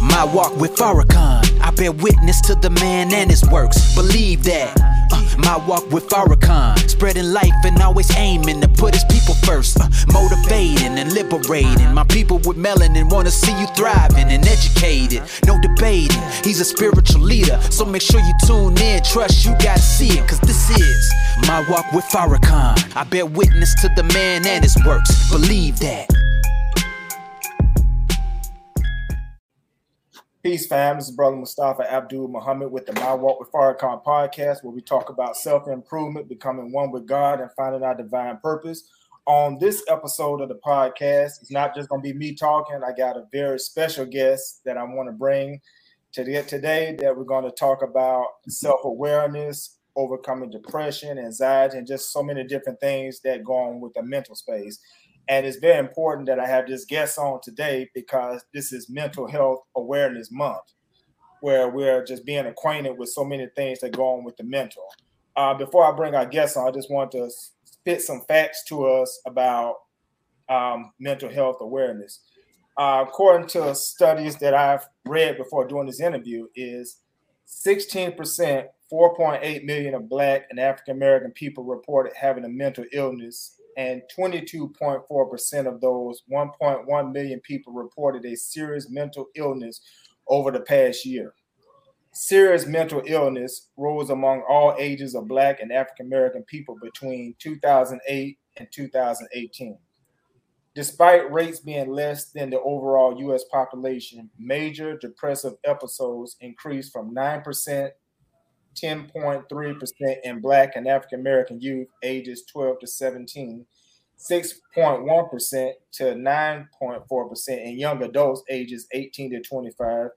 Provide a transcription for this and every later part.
My walk with Farrakhan, I bear witness to the man and his works. Believe that. Uh, my walk with Farrakhan, spreading life and always aiming to put his people first. Uh, motivating and liberating. My people with melanin wanna see you thriving and educated. No debating, he's a spiritual leader. So make sure you tune in, trust you gotta see it. Cause this is my walk with Farrakhan. I bear witness to the man and his works. Believe that. Peace, fam. This is Brother Mustafa Abdul Muhammad with the My Walk with Farrakhan podcast, where we talk about self improvement, becoming one with God, and finding our divine purpose. On this episode of the podcast, it's not just going to be me talking. I got a very special guest that I want to bring to the, today that we're going to talk about self awareness, overcoming depression, anxiety, and just so many different things that go on with the mental space. And it's very important that I have this guest on today because this is Mental Health Awareness Month, where we're just being acquainted with so many things that go on with the mental. Uh, before I bring our guest on, I just want to spit some facts to us about um, mental health awareness. Uh, according to studies that I've read before doing this interview, is 16%, 4.8 million of Black and African American people reported having a mental illness and 22.4% of those 1.1 million people reported a serious mental illness over the past year. Serious mental illness rose among all ages of Black and African American people between 2008 and 2018. Despite rates being less than the overall US population, major depressive episodes increased from 9% 10.3% in Black and African American youth ages 12 to 17, 6.1% to 9.4% in young adults ages 18 to 25,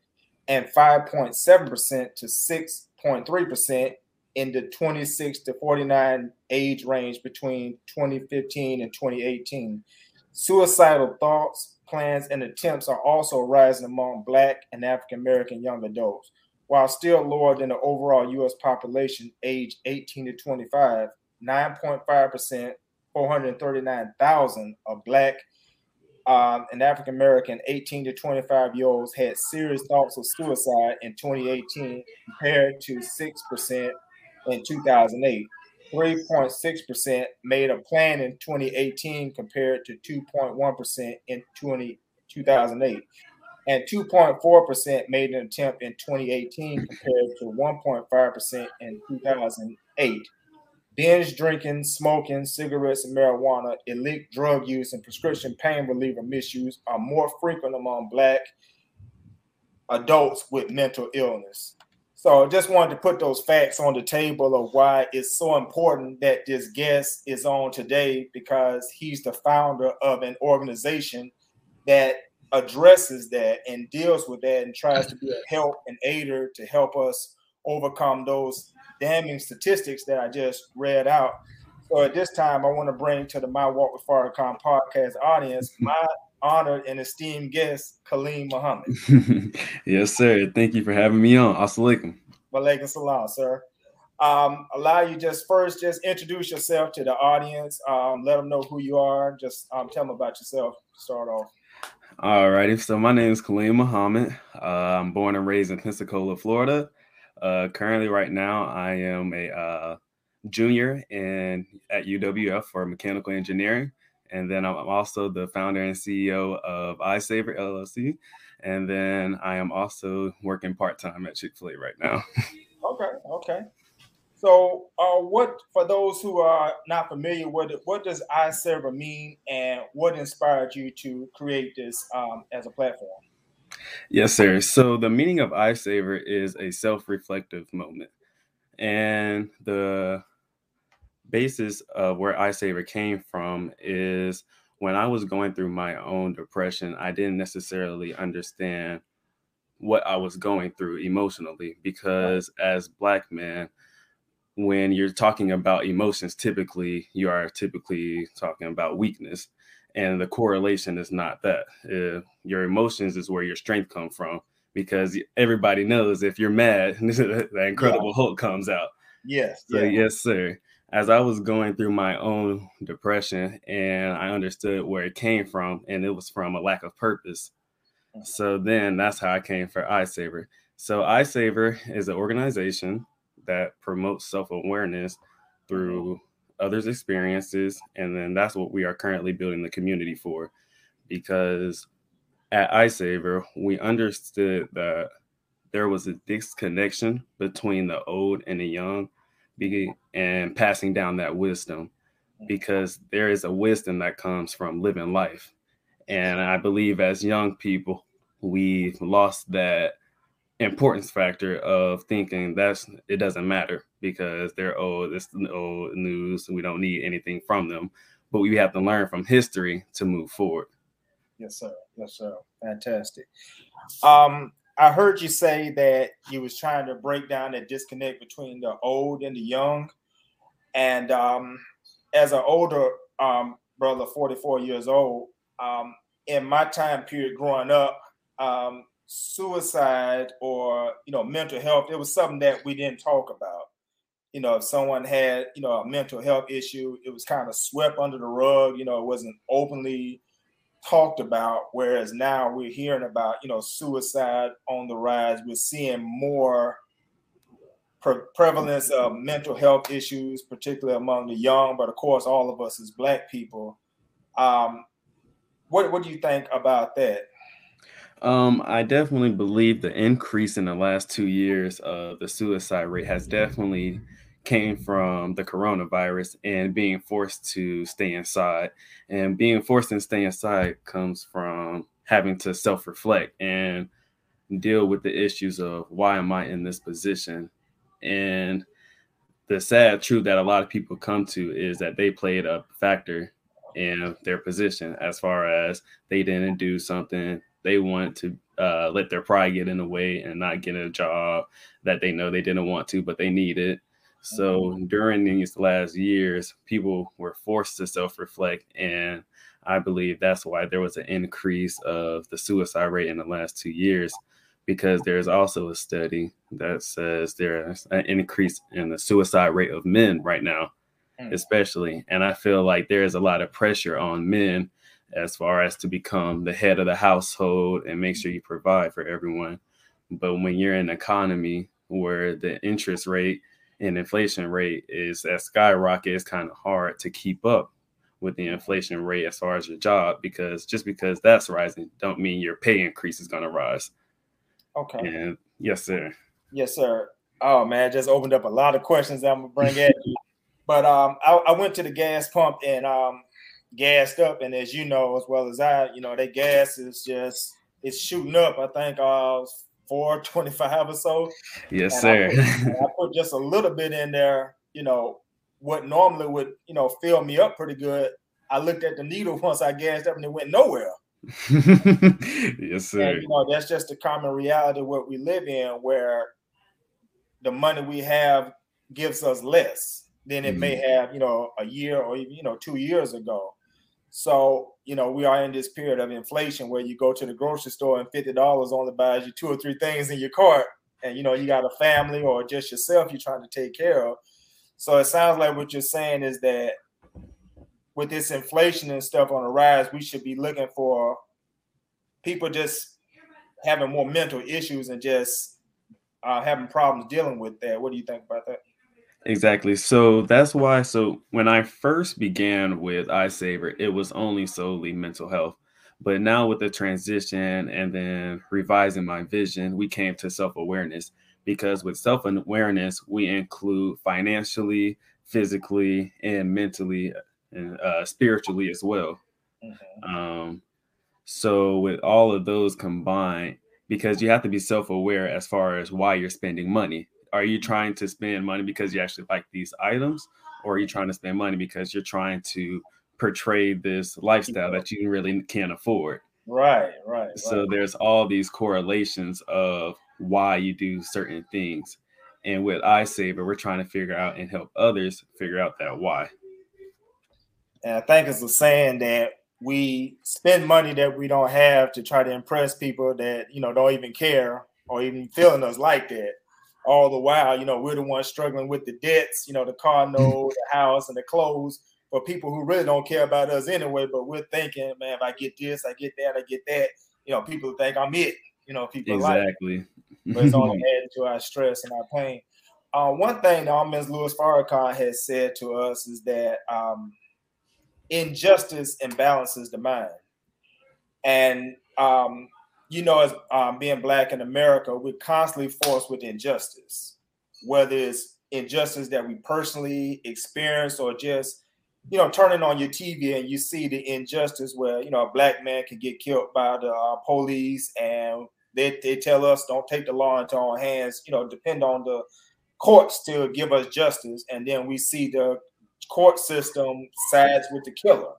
and 5.7% to 6.3% in the 26 to 49 age range between 2015 and 2018. Suicidal thoughts, plans, and attempts are also rising among Black and African American young adults. While still lower than the overall U.S. population age 18 to 25, 9.5%, 439,000 of Black um, and African American 18 to 25 year olds had serious thoughts of suicide in 2018 compared to 6% in 2008. 3.6% made a plan in 2018 compared to 2.1% in 20, 2008 and 2.4% made an attempt in 2018 compared to 1.5% in 2008. Binge drinking, smoking, cigarettes, and marijuana, illicit drug use, and prescription pain reliever misuse are more frequent among Black adults with mental illness. So, I just wanted to put those facts on the table of why it's so important that this guest is on today because he's the founder of an organization that addresses that and deals with that and tries to be a help and aider to help us overcome those damning statistics that I just read out. So at this time, I want to bring to the My Walk with Farrakhan podcast audience my honored and esteemed guest, Kaleem Muhammad. yes, sir. Thank you for having me on. Assalamualaikum. Walaikum salam, sir. Um, allow you just first just introduce yourself to the audience. Um, let them know who you are. Just um, tell them about yourself. Start off. All righty. So my name is Kaleem Muhammad. Uh, I'm born and raised in Pensacola, Florida. Uh, currently, right now, I am a uh, junior in at UWF for mechanical engineering, and then I'm also the founder and CEO of iSaver LLC, and then I am also working part time at Chick Fil A right now. okay. Okay. So, uh, what for those who are not familiar with it, what does iSaver mean, and what inspired you to create this um, as a platform? Yes, sir. So the meaning of iSaver is a self-reflective moment, and the basis of where iSaver came from is when I was going through my own depression, I didn't necessarily understand what I was going through emotionally because as black men when you're talking about emotions, typically you are typically talking about weakness, and the correlation is not that. Uh, your emotions is where your strength come from, because everybody knows if you're mad, the Incredible yeah. Hulk comes out. Yes. So yeah. yes, sir. As I was going through my own depression, and I understood where it came from, and it was from a lack of purpose. So then that's how I came for iSaver. So iSaver is an organization that promotes self-awareness through others' experiences, and then that's what we are currently building the community for. Because at iSaver, we understood that there was a disconnection between the old and the young, and passing down that wisdom, because there is a wisdom that comes from living life and I believe as young people, we've lost that importance factor of thinking that's it doesn't matter because they're old, it's old news, we don't need anything from them. But we have to learn from history to move forward. Yes, sir. Yes, sir. Fantastic. Um, I heard you say that you was trying to break down that disconnect between the old and the young. And um, as an older um, brother, 44 years old, um, in my time period growing up, um, suicide or you know mental health, it was something that we didn't talk about. You know, if someone had you know a mental health issue, it was kind of swept under the rug. You know, it wasn't openly talked about. Whereas now we're hearing about you know suicide on the rise. We're seeing more pre- prevalence of mental health issues, particularly among the young, but of course, all of us as Black people. Um, what what do you think about that? Um, I definitely believe the increase in the last two years of the suicide rate has definitely came from the coronavirus and being forced to stay inside. And being forced to stay inside comes from having to self-reflect and deal with the issues of why am I in this position? And the sad truth that a lot of people come to is that they played a factor in their position as far as they didn't do something they want to uh, let their pride get in the way and not get a job that they know they didn't want to but they needed so mm-hmm. during these last years people were forced to self-reflect and i believe that's why there was an increase of the suicide rate in the last two years because there's also a study that says there's an increase in the suicide rate of men right now mm. especially. And I feel like there is a lot of pressure on men as far as to become the head of the household and make sure you provide for everyone. But when you're in an economy where the interest rate and inflation rate is at skyrocket, it's kind of hard to keep up with the inflation rate as far as your job because just because that's rising don't mean your pay increase is going to rise. Okay. And yes, sir. Yes, sir. Oh man, just opened up a lot of questions that I'm gonna bring at you. But um, I, I, went to the gas pump and um, gassed up, and as you know as well as I, you know, that gas is just it's shooting up. I think uh, four twenty five or so. Yes, sir. I put, I put just a little bit in there. You know, what normally would you know fill me up pretty good. I looked at the needle once I gassed up, and it went nowhere. yes, sir. And, you know, that's just the common reality of what we live in, where the money we have gives us less than it mm-hmm. may have, you know, a year or even, you know, two years ago. So, you know, we are in this period of inflation where you go to the grocery store and $50 only buys you two or three things in your cart. And, you know, you got a family or just yourself you're trying to take care of. So it sounds like what you're saying is that with this inflation and stuff on the rise, we should be looking for people just having more mental issues and just uh, having problems dealing with that. What do you think about that? Exactly. So that's why. So when I first began with iSaver, it was only solely mental health. But now with the transition and then revising my vision, we came to self awareness because with self awareness, we include financially, physically, and mentally and uh, spiritually as well. Mm-hmm. Um, so with all of those combined, because you have to be self aware as far as why you're spending money are you trying to spend money because you actually like these items or are you trying to spend money because you're trying to portray this lifestyle that you really can't afford right right so right. there's all these correlations of why you do certain things and with iSaver, we're trying to figure out and help others figure out that why. And I think it's a saying that we spend money that we don't have to try to impress people that you know don't even care or even feeling us like that all the while, you know, we're the ones struggling with the debts, you know, the car note, the house, and the clothes for people who really don't care about us anyway. But we're thinking, man, if I get this, I get that, I get that, you know, people think I'm it. You know, people exactly. Like exactly, but it's only adding to our stress and our pain. Uh, one thing that Ms. Louis Farrakhan has said to us is that um, injustice imbalances the mind. And, um, you know, as um, being Black in America, we're constantly forced with injustice, whether it's injustice that we personally experience or just, you know, turning on your TV and you see the injustice where, you know, a Black man can get killed by the uh, police and they, they tell us don't take the law into our hands, you know, depend on the courts to give us justice. And then we see the court system sides with the killer.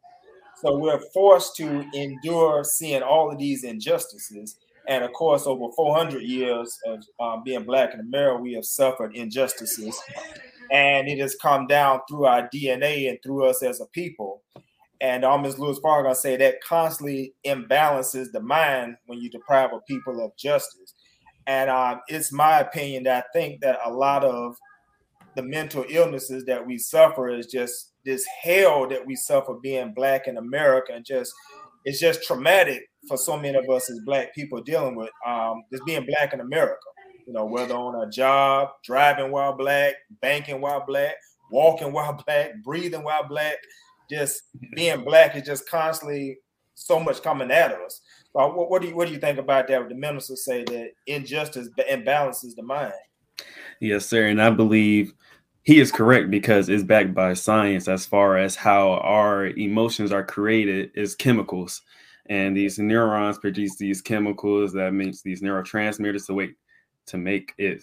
So we're forced to endure seeing all of these injustices. And of course, over 400 years of um, being Black in America, we have suffered injustices. And it has come down through our DNA and through us as a people. And Ms. Louis Farrakhan say that constantly imbalances the mind when you deprive a people of justice. And um, it's my opinion that I think that a lot of the mental illnesses that we suffer is just this hell that we suffer being black in America, and just it's just traumatic for so many of us as black people dealing with um, just being black in America. You know, whether on a job, driving while black, banking while black, walking while black, breathing while black, just being black is just constantly so much coming at us. Uh, what, what, do you what do you think about that? The ministers say that injustice imbalances the mind. Yes, sir, and I believe he is correct because it's backed by science as far as how our emotions are created is chemicals, and these neurons produce these chemicals that makes these neurotransmitters to wait to make it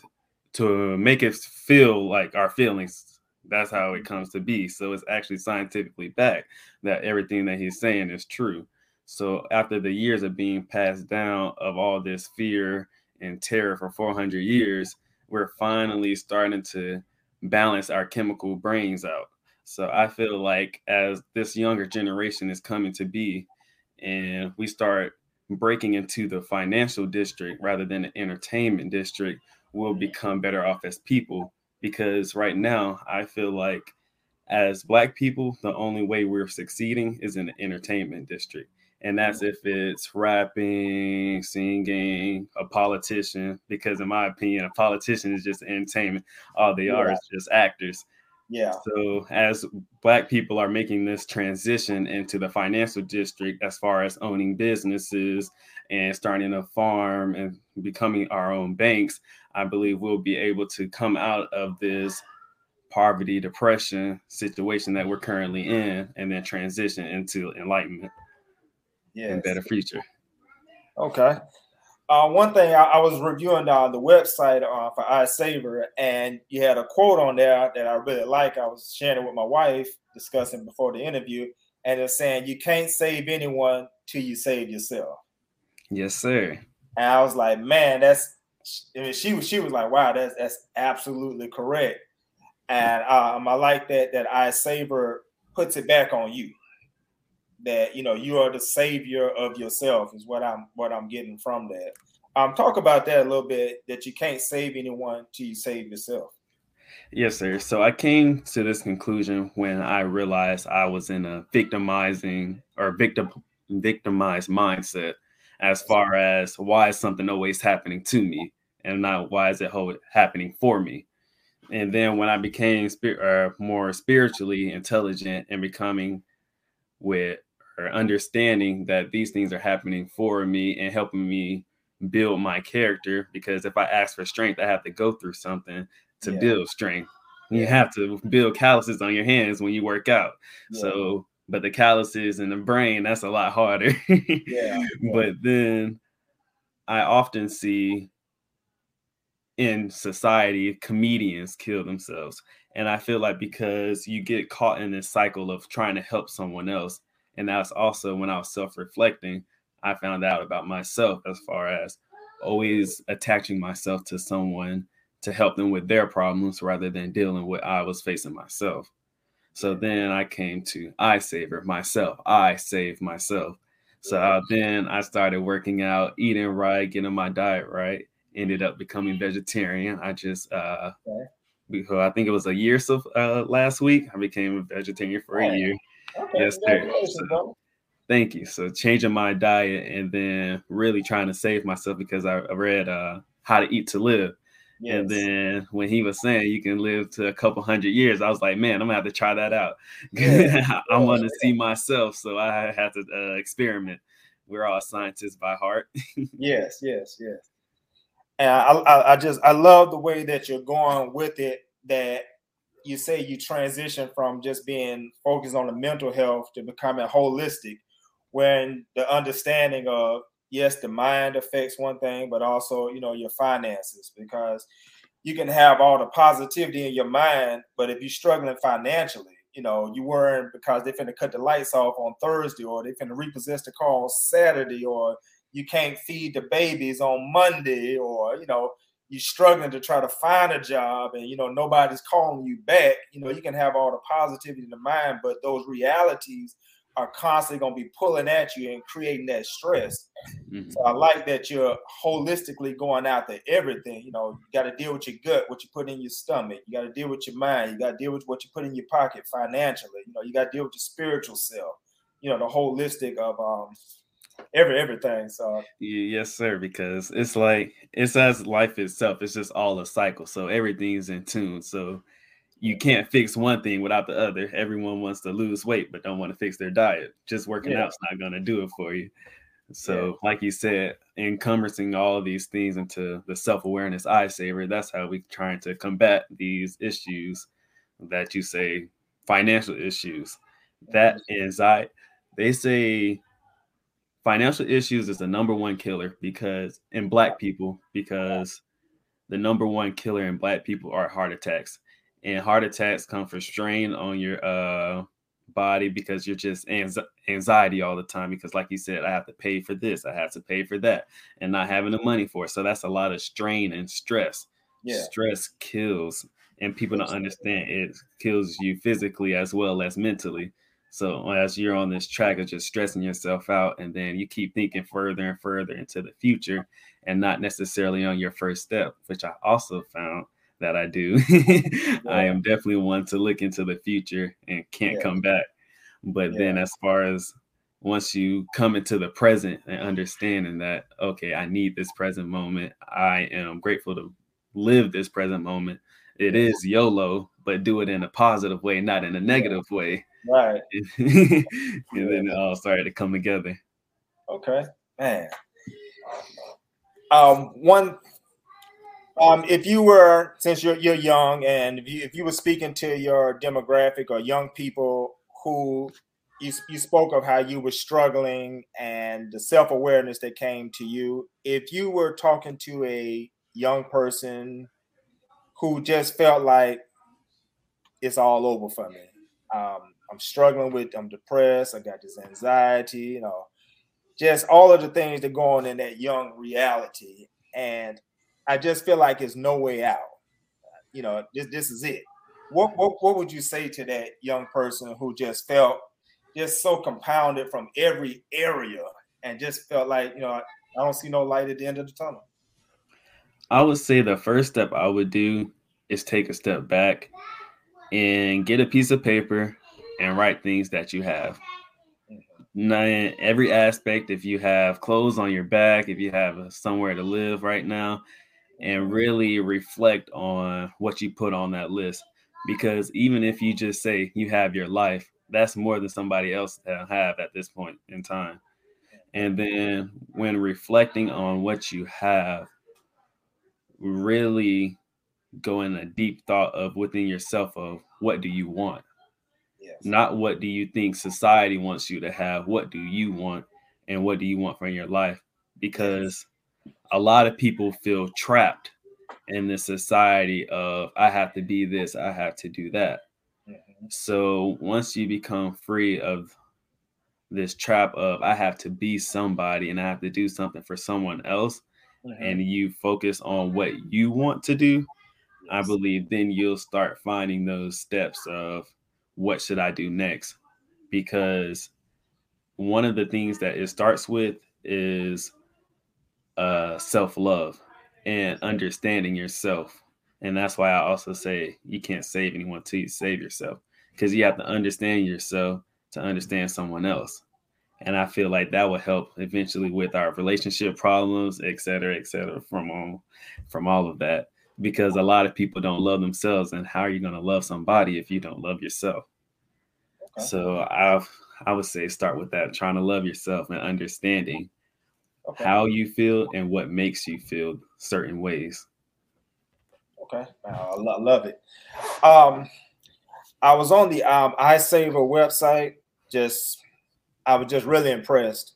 to make it feel like our feelings. That's how it comes to be. So it's actually scientifically backed that everything that he's saying is true. So after the years of being passed down of all this fear and terror for 400 years, we're finally starting to balance our chemical brains out. So I feel like as this younger generation is coming to be, and we start breaking into the financial district rather than the entertainment district, we'll mm-hmm. become better off as people. Because right now, I feel like as Black people, the only way we're succeeding is in the entertainment district and that's if it's rapping, singing, a politician. Because in my opinion, a politician is just entertainment. All they yeah. are is just actors. Yeah. So as black people are making this transition into the financial district, as far as owning businesses and starting a farm and becoming our own banks, I believe we'll be able to come out of this poverty, depression situation that we're currently in, and then transition into enlightenment yeah, and better future. Okay. Uh, one thing I, I was reviewing uh, the website uh, for iSaver, and you had a quote on there that I really like. I was sharing it with my wife, discussing before the interview, and it's saying you can't save anyone till you save yourself. Yes, sir. And I was like, man, that's. I mean, she was she was like, wow, that's that's absolutely correct. And um, I like that that iSaver puts it back on you that you know you are the savior of yourself is what I'm what I'm getting from that. Um, talk about that a little bit. That you can't save anyone till you save yourself. Yes, sir. So I came to this conclusion when I realized I was in a victimizing or victim victimized mindset as far as why is something always happening to me and not why is it happening for me. And then when I became uh, more spiritually intelligent and becoming with or understanding that these things are happening for me and helping me build my character because if I ask for strength, I have to go through something to yeah. build strength. You have to build calluses on your hands when you work out. Yeah. So, but the calluses in the brain, that's a lot harder. yeah. But then I often see in society comedians kill themselves. And I feel like because you get caught in this cycle of trying to help someone else, and that's also when I was self reflecting, I found out about myself as far as always attaching myself to someone to help them with their problems rather than dealing with I was facing myself. So then I came to I Saver myself. I save myself. So then I started working out, eating right, getting my diet right. Ended up becoming vegetarian. I just uh because I think it was a year so uh last week I became a vegetarian for a year. Okay, yes, sir. So, thank you. So changing my diet and then really trying to save myself because I read uh, How to Eat to Live. Yes. And then when he was saying you can live to a couple hundred years, I was like, man, I'm gonna have to try that out. Yeah. I want to see myself, so I had to uh, experiment. We're all scientists by heart. yes, yes, yes. And I, I, I just I love the way that you're going with it. That you say you transition from just being focused on the mental health to becoming holistic, when the understanding of yes, the mind affects one thing, but also, you know, your finances, because you can have all the positivity in your mind, but if you're struggling financially, you know, you weren't because they're finna cut the lights off on Thursday or they're finna repossess the car on Saturday or you can't feed the babies on Monday or, you know, you're struggling to try to find a job and, you know, nobody's calling you back. You know, you can have all the positivity in the mind, but those realities – are constantly going to be pulling at you and creating that stress. Mm-hmm. So I like that you're holistically going after everything. You know, you got to deal with your gut, what you put in your stomach. You got to deal with your mind. You got to deal with what you put in your pocket financially. You know, you got to deal with your spiritual self. You know, the holistic of um every everything. So yes, sir. Because it's like it's as life itself. It's just all a cycle. So everything's in tune. So you can't fix one thing without the other. Everyone wants to lose weight, but don't want to fix their diet. Just working yeah. out's not going to do it for you. So, yeah. like you said, encompassing all these things into the self awareness iSaver, that's how we're trying to combat these issues that you say financial issues. That mm-hmm. anxiety, they say financial issues is the number one killer because in black people, because the number one killer in black people are heart attacks. And heart attacks come from strain on your uh body because you're just anxiety all the time because like you said i have to pay for this i have to pay for that and not having the money for it. So that's a lot of strain and stress. Yeah. stress kills and people don't understand it kills you physically as well as mentally so as you're on this track of just stressing yourself out and then you keep thinking further and further into the future and not necessarily on your first step which i also found that I do. yeah. I am definitely one to look into the future and can't yeah. come back. But yeah. then, as far as once you come into the present and understanding that, okay, I need this present moment, I am grateful to live this present moment. It is YOLO, but do it in a positive way, not in a negative way. Right. and then it all started to come together. Okay, man. Um, one um, if you were, since you're you're young, and if you if you were speaking to your demographic or young people who you, you spoke of how you were struggling and the self awareness that came to you, if you were talking to a young person who just felt like it's all over for me, um, I'm struggling with, I'm depressed, I got this anxiety, you know, just all of the things that go on in that young reality, and I just feel like it's no way out. You know, this this is it. What what what would you say to that young person who just felt just so compounded from every area and just felt like, you know, I don't see no light at the end of the tunnel? I would say the first step I would do is take a step back and get a piece of paper and write things that you have. Mm-hmm. every aspect, if you have clothes on your back, if you have somewhere to live right now, and really reflect on what you put on that list. Because even if you just say you have your life, that's more than somebody else have at this point in time. And then when reflecting on what you have, really go in a deep thought of within yourself of what do you want? Yes. Not what do you think society wants you to have, what do you want and what do you want from your life? Because a lot of people feel trapped in the society of I have to be this, I have to do that. Mm-hmm. So once you become free of this trap of I have to be somebody and I have to do something for someone else, mm-hmm. and you focus on what you want to do, yes. I believe then you'll start finding those steps of what should I do next? Because one of the things that it starts with is uh, self love and understanding yourself. And that's why I also say you can't save anyone till you save yourself because you have to understand yourself to understand someone else. and I feel like that will help eventually with our relationship problems, et cetera, et cetera, from all from all of that. Because a lot of people don't love themselves, and how are you going to love somebody if you don't love yourself? Okay. So I I would say start with that, trying to love yourself and understanding okay. how you feel and what makes you feel certain ways. Okay, I love it. Um, I was on the um, iSaver website. Just, I was just really impressed,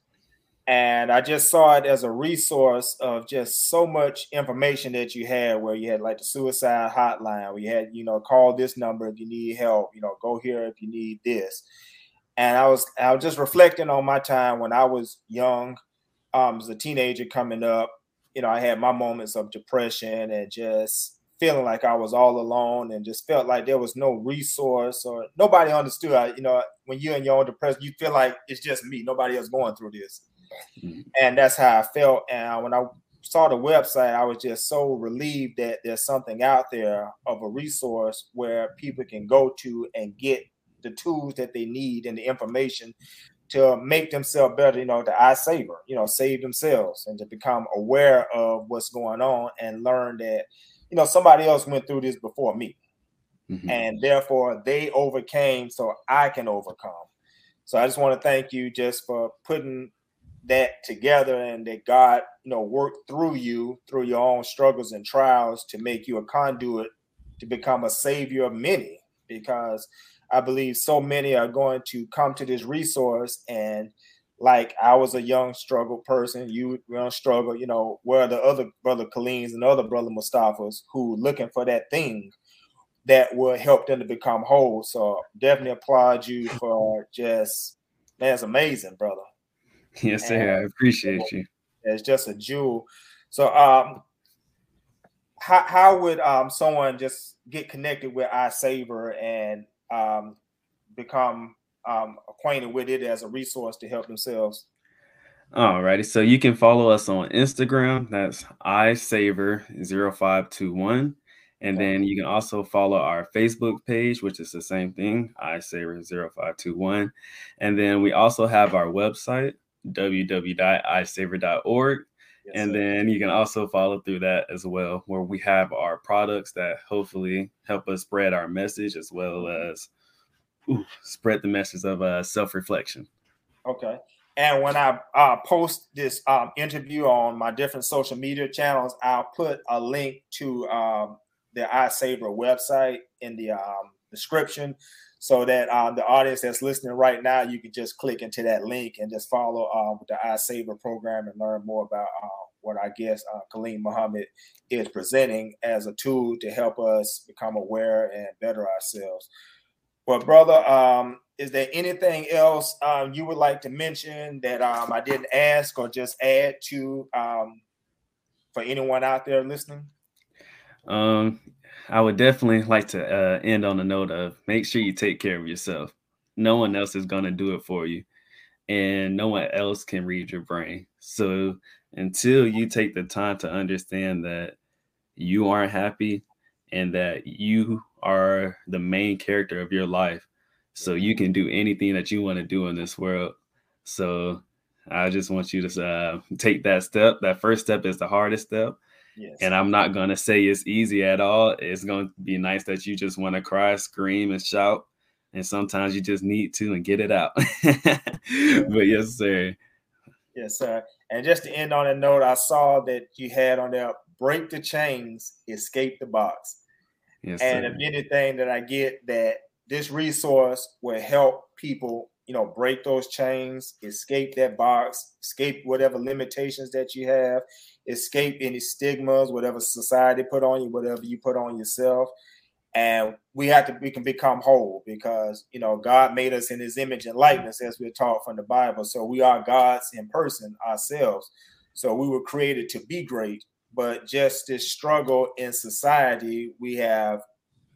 and I just saw it as a resource of just so much information that you had. Where you had like the suicide hotline, where you had you know call this number if you need help. You know, go here if you need this. And I was I was just reflecting on my time when I was young, um, as a teenager coming up. You know, I had my moments of depression and just feeling like I was all alone and just felt like there was no resource or nobody understood. I, you know, when you're in your own depression, you feel like it's just me, nobody else going through this. Mm-hmm. And that's how I felt. And when I saw the website, I was just so relieved that there's something out there of a resource where people can go to and get the tools that they need and the information to make themselves better, you know, the iSaver, you know, save themselves and to become aware of what's going on and learn that you know, somebody else went through this before me. Mm-hmm. And therefore they overcame so I can overcome. So I just want to thank you just for putting that together and that God, you know, worked through you through your own struggles and trials to make you a conduit to become a savior of many because I believe so many are going to come to this resource and like I was a young struggle person, you young struggle, you know, where the other brother Kaleem's and other brother Mustafa's who looking for that thing that will help them to become whole. So definitely applaud you for just that's amazing, brother. Yes, sir. I appreciate you. It's just a jewel. So um how how would um someone just get connected with iSaver and um become um, acquainted with it as a resource to help themselves. All righty. So you can follow us on Instagram. That's iSaver0521. And then you can also follow our Facebook page, which is the same thing, iSaver0521. And then we also have our website, www.iSaver.org. Yes, and sir. then you can also follow through that as well, where we have our products that hopefully help us spread our message as well mm-hmm. as ooh, spread the message of uh, self-reflection. Okay. And when I uh, post this um, interview on my different social media channels, I'll put a link to um, the iSaver website in the um, description so that um, the audience that's listening right now, you can just click into that link and just follow um, the iSaver program and learn more about uh, what I guess uh, Kaleem Muhammad is presenting as a tool to help us become aware and better ourselves. Well, brother, um, is there anything else um, you would like to mention that um, I didn't ask or just add to um, for anyone out there listening? Um, I would definitely like to uh, end on a note of make sure you take care of yourself. No one else is going to do it for you, and no one else can read your brain. So until you take the time to understand that you aren't happy and that you are the main character of your life. So you can do anything that you want to do in this world. So I just want you to uh, take that step. That first step is the hardest step. Yes. And I'm not going to say it's easy at all. It's going to be nice that you just want to cry, scream, and shout. And sometimes you just need to and get it out. but yes, sir. Yes, sir. And just to end on a note, I saw that you had on there break the chains, escape the box. Yes, and if anything that I get that this resource will help people, you know, break those chains, escape that box, escape whatever limitations that you have, escape any stigmas, whatever society put on you, whatever you put on yourself. And we have to we can become whole because you know God made us in his image and likeness as we're taught from the Bible. So we are God's in person ourselves. So we were created to be great but just this struggle in society, we have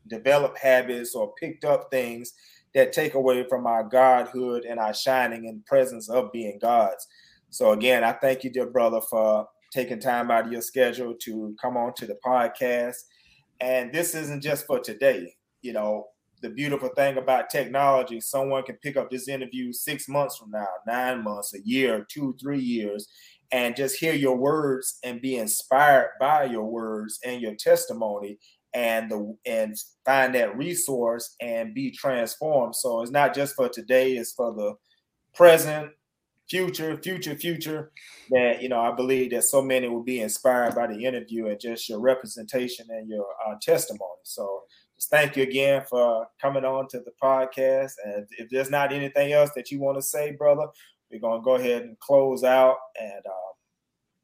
developed habits or picked up things that take away from our godhood and our shining in presence of being gods. So again, I thank you, dear brother, for taking time out of your schedule to come on to the podcast. And this isn't just for today. You know, the beautiful thing about technology, someone can pick up this interview six months from now, nine months, a year, two, three years, and just hear your words and be inspired by your words and your testimony and the and find that resource and be transformed. So it's not just for today, it's for the present, future, future, future. That you know, I believe that so many will be inspired by the interview and just your representation and your uh, testimony. So just thank you again for coming on to the podcast. And if there's not anything else that you want to say, brother, we're gonna go ahead and close out. And uh,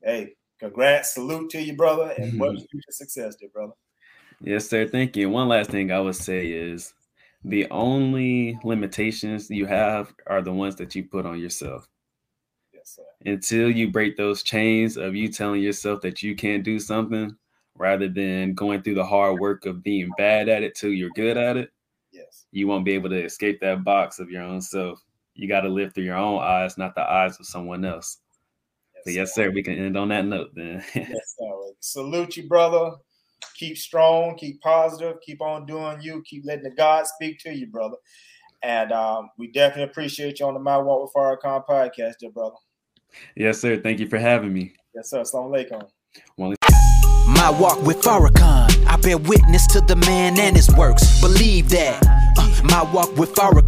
hey, congrats, salute to you, brother, and mm-hmm. much future success, dear brother. Yes, sir. Thank you. One last thing I would say is the only limitations you have are the ones that you put on yourself. Until you break those chains of you telling yourself that you can't do something, rather than going through the hard work of being bad at it till you're good at it, yes, you won't be able to escape that box of your own self. You got to live through your own eyes, not the eyes of someone else. Yes, so yes, sir. We can end on that note then. yes, sir. Salute you, brother. Keep strong, keep positive, keep on doing you, keep letting the God speak to you, brother. And um, we definitely appreciate you on the My Walk with Farrakhan podcast, dear brother. Yes, sir. Thank you for having me. Yes, sir. Assalamu alaikum. My walk with Farrakhan, I bear witness to the man and his works. Believe that. Uh, my walk with Farrakhan.